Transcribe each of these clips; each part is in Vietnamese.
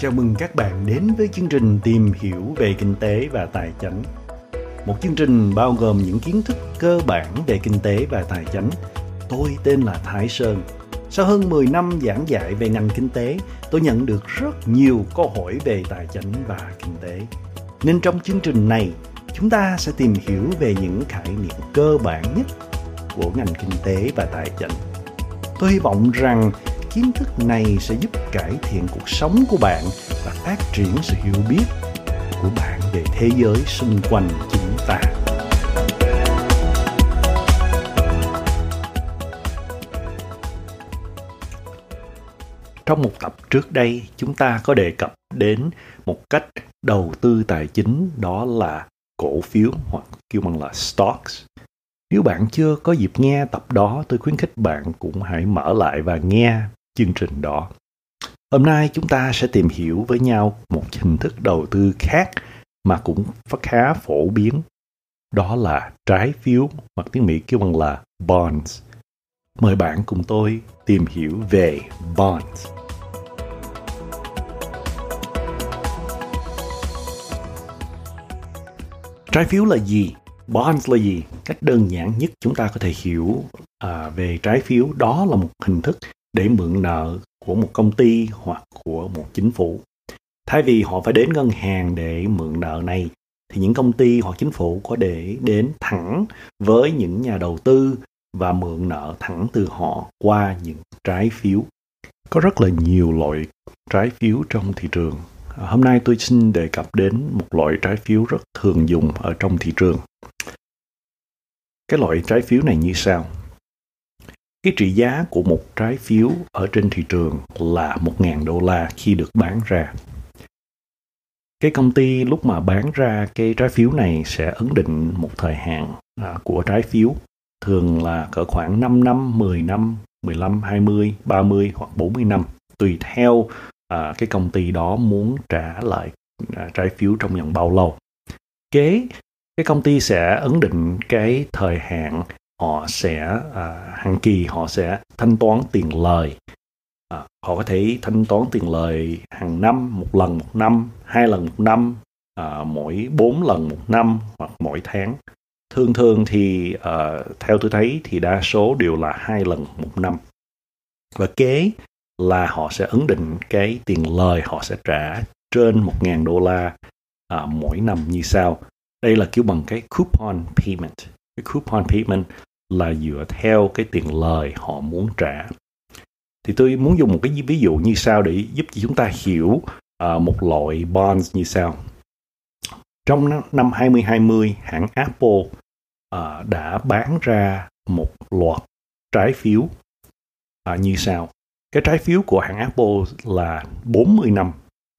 Chào mừng các bạn đến với chương trình tìm hiểu về kinh tế và tài chính. Một chương trình bao gồm những kiến thức cơ bản về kinh tế và tài chính. Tôi tên là Thái Sơn. Sau hơn 10 năm giảng dạy về ngành kinh tế, tôi nhận được rất nhiều câu hỏi về tài chính và kinh tế. Nên trong chương trình này, chúng ta sẽ tìm hiểu về những khái niệm cơ bản nhất của ngành kinh tế và tài chính. Tôi hy vọng rằng kiến thức này sẽ giúp cải thiện cuộc sống của bạn và phát triển sự hiểu biết của bạn về thế giới xung quanh chúng ta. Trong một tập trước đây, chúng ta có đề cập đến một cách đầu tư tài chính đó là cổ phiếu hoặc kêu bằng là stocks. Nếu bạn chưa có dịp nghe tập đó, tôi khuyến khích bạn cũng hãy mở lại và nghe chương trình đó. Hôm nay chúng ta sẽ tìm hiểu với nhau một hình thức đầu tư khác mà cũng khá phổ biến. Đó là trái phiếu hoặc tiếng Mỹ kêu bằng là bonds. Mời bạn cùng tôi tìm hiểu về bonds. Trái phiếu là gì? Bonds là gì? Cách đơn giản nhất chúng ta có thể hiểu à, về trái phiếu đó là một hình thức để mượn nợ của một công ty hoặc của một chính phủ. Thay vì họ phải đến ngân hàng để mượn nợ này, thì những công ty hoặc chính phủ có để đến thẳng với những nhà đầu tư và mượn nợ thẳng từ họ qua những trái phiếu. Có rất là nhiều loại trái phiếu trong thị trường. Hôm nay tôi xin đề cập đến một loại trái phiếu rất thường dùng ở trong thị trường. Cái loại trái phiếu này như sau cái trị giá của một trái phiếu ở trên thị trường là 1.000 đô la khi được bán ra. Cái công ty lúc mà bán ra cái trái phiếu này sẽ ấn định một thời hạn à, của trái phiếu, thường là cỡ khoảng 5 năm, 10 năm, 15, 20, 30 hoặc 40 năm, tùy theo à, cái công ty đó muốn trả lại à, trái phiếu trong vòng bao lâu. Kế cái công ty sẽ ấn định cái thời hạn họ sẽ à, hàng kỳ họ sẽ thanh toán tiền lời. À, họ có thể thanh toán tiền lời hàng năm một lần một năm hai lần một năm à, mỗi bốn lần một năm hoặc mỗi tháng. Thường thường thì à, theo tôi thấy thì đa số đều là hai lần một năm. Và kế là họ sẽ ấn định cái tiền lời họ sẽ trả trên một ngàn đô la à, mỗi năm như sau. Đây là kiểu bằng cái coupon payment. Cái coupon payment là dựa theo cái tiền lời họ muốn trả. Thì tôi muốn dùng một cái ví dụ như sau để giúp cho chúng ta hiểu uh, một loại bonds như sau. Trong năm 2020 hãng Apple uh, đã bán ra một loạt trái phiếu uh, như sau. Cái trái phiếu của hãng Apple là 40 năm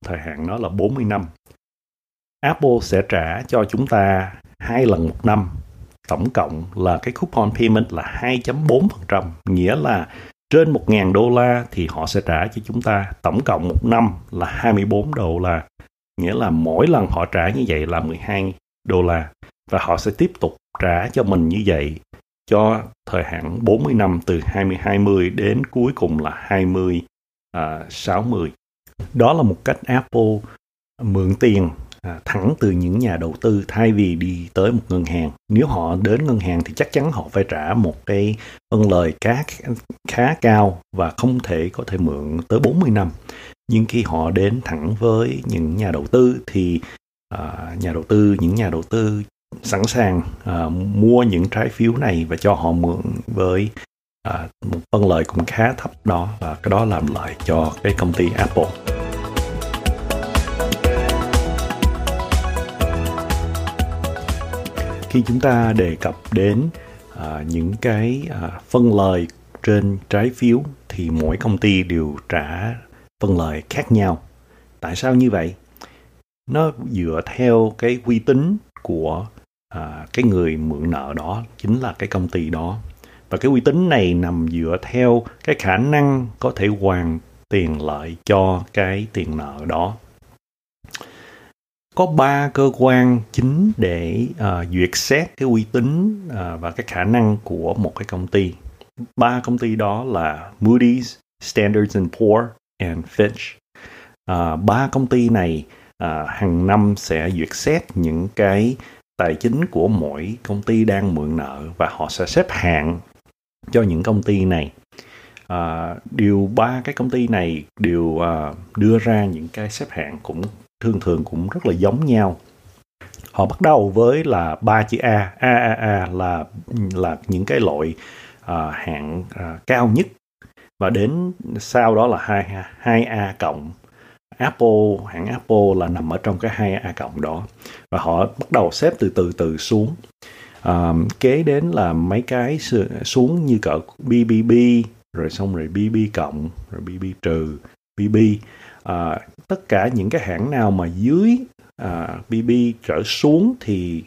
thời hạn nó là 40 năm. Apple sẽ trả cho chúng ta hai lần một năm tổng cộng là cái coupon payment là 2.4%, nghĩa là trên 1.000 đô la thì họ sẽ trả cho chúng ta tổng cộng một năm là 24 đô la. Nghĩa là mỗi lần họ trả như vậy là 12 đô la và họ sẽ tiếp tục trả cho mình như vậy cho thời hạn 40 năm từ 2020 đến cuối cùng là 20 à, 60. Đó là một cách Apple mượn tiền À, thẳng từ những nhà đầu tư thay vì đi tới một ngân hàng. Nếu họ đến ngân hàng thì chắc chắn họ phải trả một cái ân lời khá khá cao và không thể có thể mượn tới 40 năm. Nhưng khi họ đến thẳng với những nhà đầu tư thì à, nhà đầu tư những nhà đầu tư sẵn sàng à, mua những trái phiếu này và cho họ mượn với à, một ân lời cũng khá thấp đó. Và cái đó làm lợi cho cái công ty Apple. Khi chúng ta đề cập đến à, những cái à, phân lời trên trái phiếu thì mỗi công ty đều trả phân lời khác nhau. Tại sao như vậy? Nó dựa theo cái uy tín của à, cái người mượn nợ đó chính là cái công ty đó. Và cái uy tín này nằm dựa theo cái khả năng có thể hoàn tiền lợi cho cái tiền nợ đó có ba cơ quan chính để uh, duyệt xét cái uy tín uh, và cái khả năng của một cái công ty. Ba công ty đó là Moody's, Standards and Poor and Fitch. Uh, ba công ty này uh, hàng năm sẽ duyệt xét những cái tài chính của mỗi công ty đang mượn nợ và họ sẽ xếp hạng cho những công ty này. Uh, điều ba cái công ty này đều uh, đưa ra những cái xếp hạng cũng thường thường cũng rất là giống nhau. Họ bắt đầu với là ba chữ A. A A A là là những cái loại à, hạng à, cao nhất. Và đến sau đó là hai hai A cộng Apple hãng Apple là nằm ở trong cái hai A cộng đó. Và họ bắt đầu xếp từ từ từ xuống. À, kế đến là mấy cái xuống như cỡ BBB rồi xong rồi BB cộng rồi BB trừ BB à, tất cả những cái hãng nào mà dưới à, BB trở xuống thì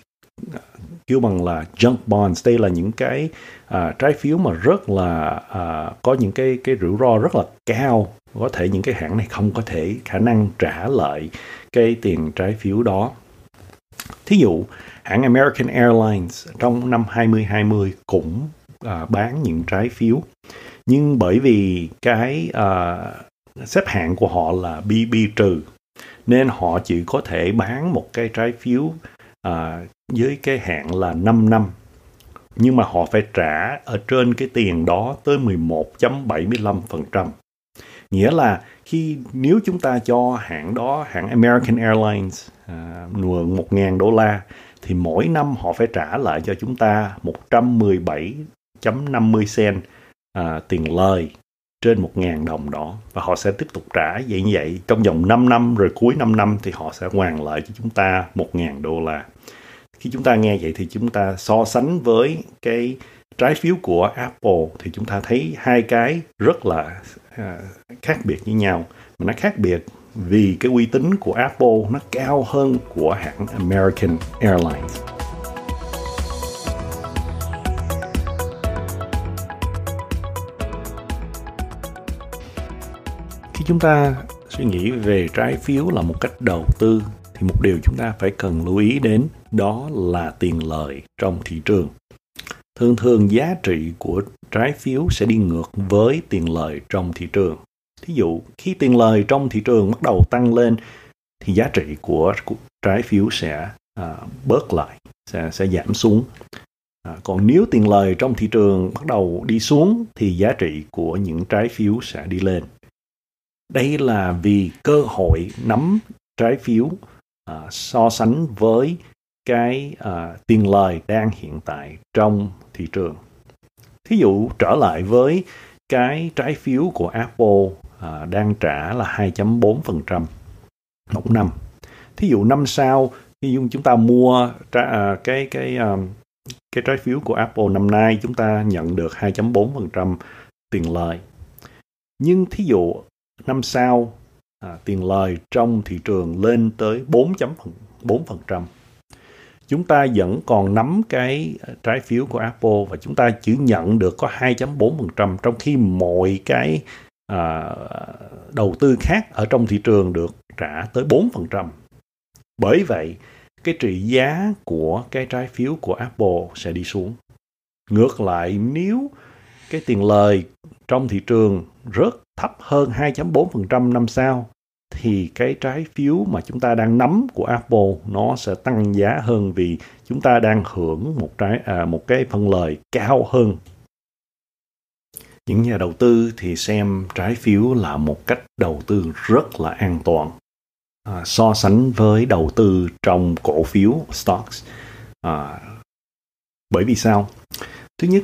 à, kêu bằng là junk bonds đây là những cái à, trái phiếu mà rất là à, có những cái cái rủi ro rất là cao. Có thể những cái hãng này không có thể khả năng trả lại cái tiền trái phiếu đó. Thí dụ hãng American Airlines trong năm 2020 cũng à, bán những trái phiếu. Nhưng bởi vì cái à, xếp hạng của họ là BB trừ. Nên họ chỉ có thể bán một cái trái phiếu à, với cái hạn là 5 năm. Nhưng mà họ phải trả ở trên cái tiền đó tới 11.75%. Nghĩa là khi nếu chúng ta cho hãng đó, hãng American Airlines à, mượn 1.000 đô la thì mỗi năm họ phải trả lại cho chúng ta 117.50 cent à, tiền lời trên 1.000 đồng đó và họ sẽ tiếp tục trả vậy như vậy trong vòng 5 năm rồi cuối 5 năm thì họ sẽ hoàn lại cho chúng ta 1.000 đô la. Khi chúng ta nghe vậy thì chúng ta so sánh với cái trái phiếu của Apple thì chúng ta thấy hai cái rất là à, khác biệt với nhau mà nó khác biệt vì cái uy tín của Apple nó cao hơn của hãng American Airlines. Khi chúng ta suy nghĩ về trái phiếu là một cách đầu tư thì một điều chúng ta phải cần lưu ý đến đó là tiền lợi trong thị trường. Thường thường giá trị của trái phiếu sẽ đi ngược với tiền lợi trong thị trường. Thí dụ khi tiền lời trong thị trường bắt đầu tăng lên thì giá trị của, của trái phiếu sẽ à, bớt lại sẽ sẽ giảm xuống. À, còn nếu tiền lời trong thị trường bắt đầu đi xuống thì giá trị của những trái phiếu sẽ đi lên đây là vì cơ hội nắm trái phiếu uh, so sánh với cái uh, tiền lời đang hiện tại trong thị trường. Thí dụ trở lại với cái trái phiếu của Apple uh, đang trả là 2.4% một năm. Thí dụ năm sau khi chúng ta mua tra, uh, cái cái à, cái trái phiếu của Apple năm nay chúng ta nhận được 2.4% tiền lời. Nhưng thí dụ năm sau à, tiền lời trong thị trường lên tới 4.4%. Chúng ta vẫn còn nắm cái à, trái phiếu của Apple và chúng ta chỉ nhận được có 2.4% trong khi mọi cái à, đầu tư khác ở trong thị trường được trả tới 4%. Bởi vậy, cái trị giá của cái trái phiếu của Apple sẽ đi xuống. Ngược lại, nếu cái tiền lời trong thị trường rất thấp hơn 2.4% năm sau thì cái trái phiếu mà chúng ta đang nắm của Apple nó sẽ tăng giá hơn vì chúng ta đang hưởng một trái à, một cái phân lời cao hơn. Những nhà đầu tư thì xem trái phiếu là một cách đầu tư rất là an toàn à, so sánh với đầu tư trong cổ phiếu stocks. À, bởi vì sao? Thứ nhất,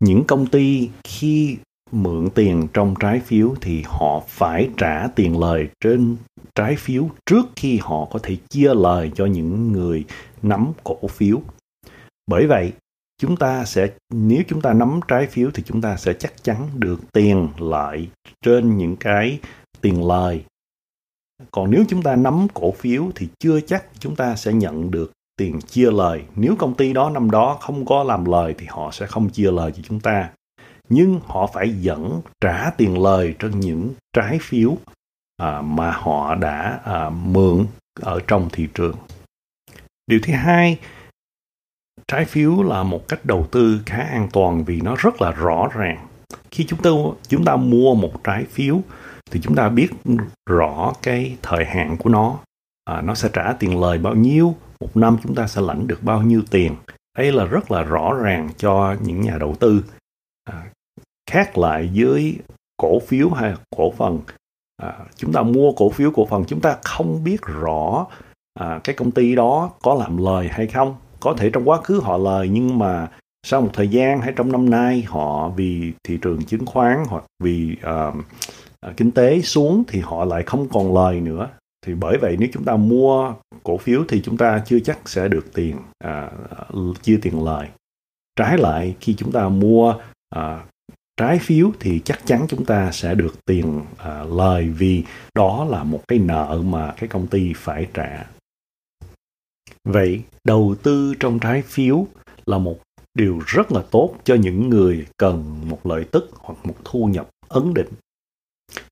những công ty khi mượn tiền trong trái phiếu thì họ phải trả tiền lời trên trái phiếu trước khi họ có thể chia lời cho những người nắm cổ phiếu. Bởi vậy, chúng ta sẽ nếu chúng ta nắm trái phiếu thì chúng ta sẽ chắc chắn được tiền lợi trên những cái tiền lời. Còn nếu chúng ta nắm cổ phiếu thì chưa chắc chúng ta sẽ nhận được tiền chia lời. Nếu công ty đó năm đó không có làm lời thì họ sẽ không chia lời cho chúng ta nhưng họ phải dẫn trả tiền lời cho những trái phiếu à, mà họ đã à, mượn ở trong thị trường. Điều thứ hai, trái phiếu là một cách đầu tư khá an toàn vì nó rất là rõ ràng. Khi chúng ta chúng ta mua một trái phiếu, thì chúng ta biết rõ cái thời hạn của nó à, nó sẽ trả tiền lời bao nhiêu một năm chúng ta sẽ lãnh được bao nhiêu tiền đây là rất là rõ ràng cho những nhà đầu tư à, khác lại với cổ phiếu hay cổ phần. À, chúng ta mua cổ phiếu cổ phần chúng ta không biết rõ à, cái công ty đó có làm lời hay không. Có thể trong quá khứ họ lời nhưng mà sau một thời gian hay trong năm nay họ vì thị trường chứng khoán hoặc vì uh, kinh tế xuống thì họ lại không còn lời nữa. Thì bởi vậy nếu chúng ta mua cổ phiếu thì chúng ta chưa chắc sẽ được tiền à, à chia tiền lời. Trái lại khi chúng ta mua à, trái phiếu thì chắc chắn chúng ta sẽ được tiền à, lời vì đó là một cái nợ mà cái công ty phải trả. Vậy đầu tư trong trái phiếu là một điều rất là tốt cho những người cần một lợi tức hoặc một thu nhập ấn định.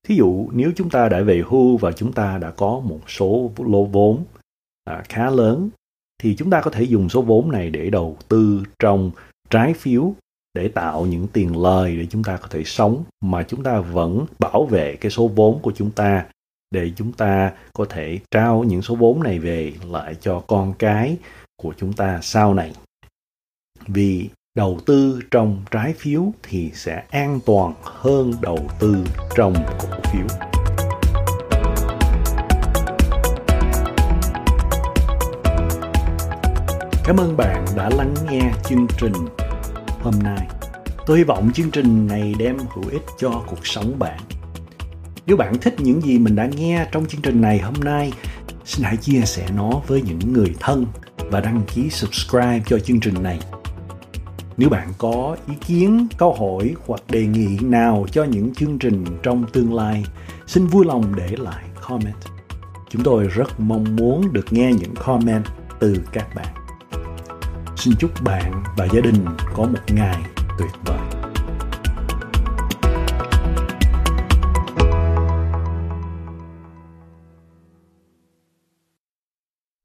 Thí dụ nếu chúng ta đã về hưu và chúng ta đã có một số lô vốn à, khá lớn thì chúng ta có thể dùng số vốn này để đầu tư trong trái phiếu để tạo những tiền lời để chúng ta có thể sống, mà chúng ta vẫn bảo vệ cái số vốn của chúng ta để chúng ta có thể trao những số vốn này về lại cho con cái của chúng ta sau này. Vì đầu tư trong trái phiếu thì sẽ an toàn hơn đầu tư trong cổ phiếu. Cảm ơn bạn đã lắng nghe chương trình hôm nay tôi hy vọng chương trình này đem hữu ích cho cuộc sống bạn nếu bạn thích những gì mình đã nghe trong chương trình này hôm nay xin hãy chia sẻ nó với những người thân và đăng ký subscribe cho chương trình này nếu bạn có ý kiến, câu hỏi hoặc đề nghị nào cho những chương trình trong tương lai, xin vui lòng để lại comment. Chúng tôi rất mong muốn được nghe những comment từ các bạn. Xin chúc bạn và gia đình có một ngày tuyệt vời.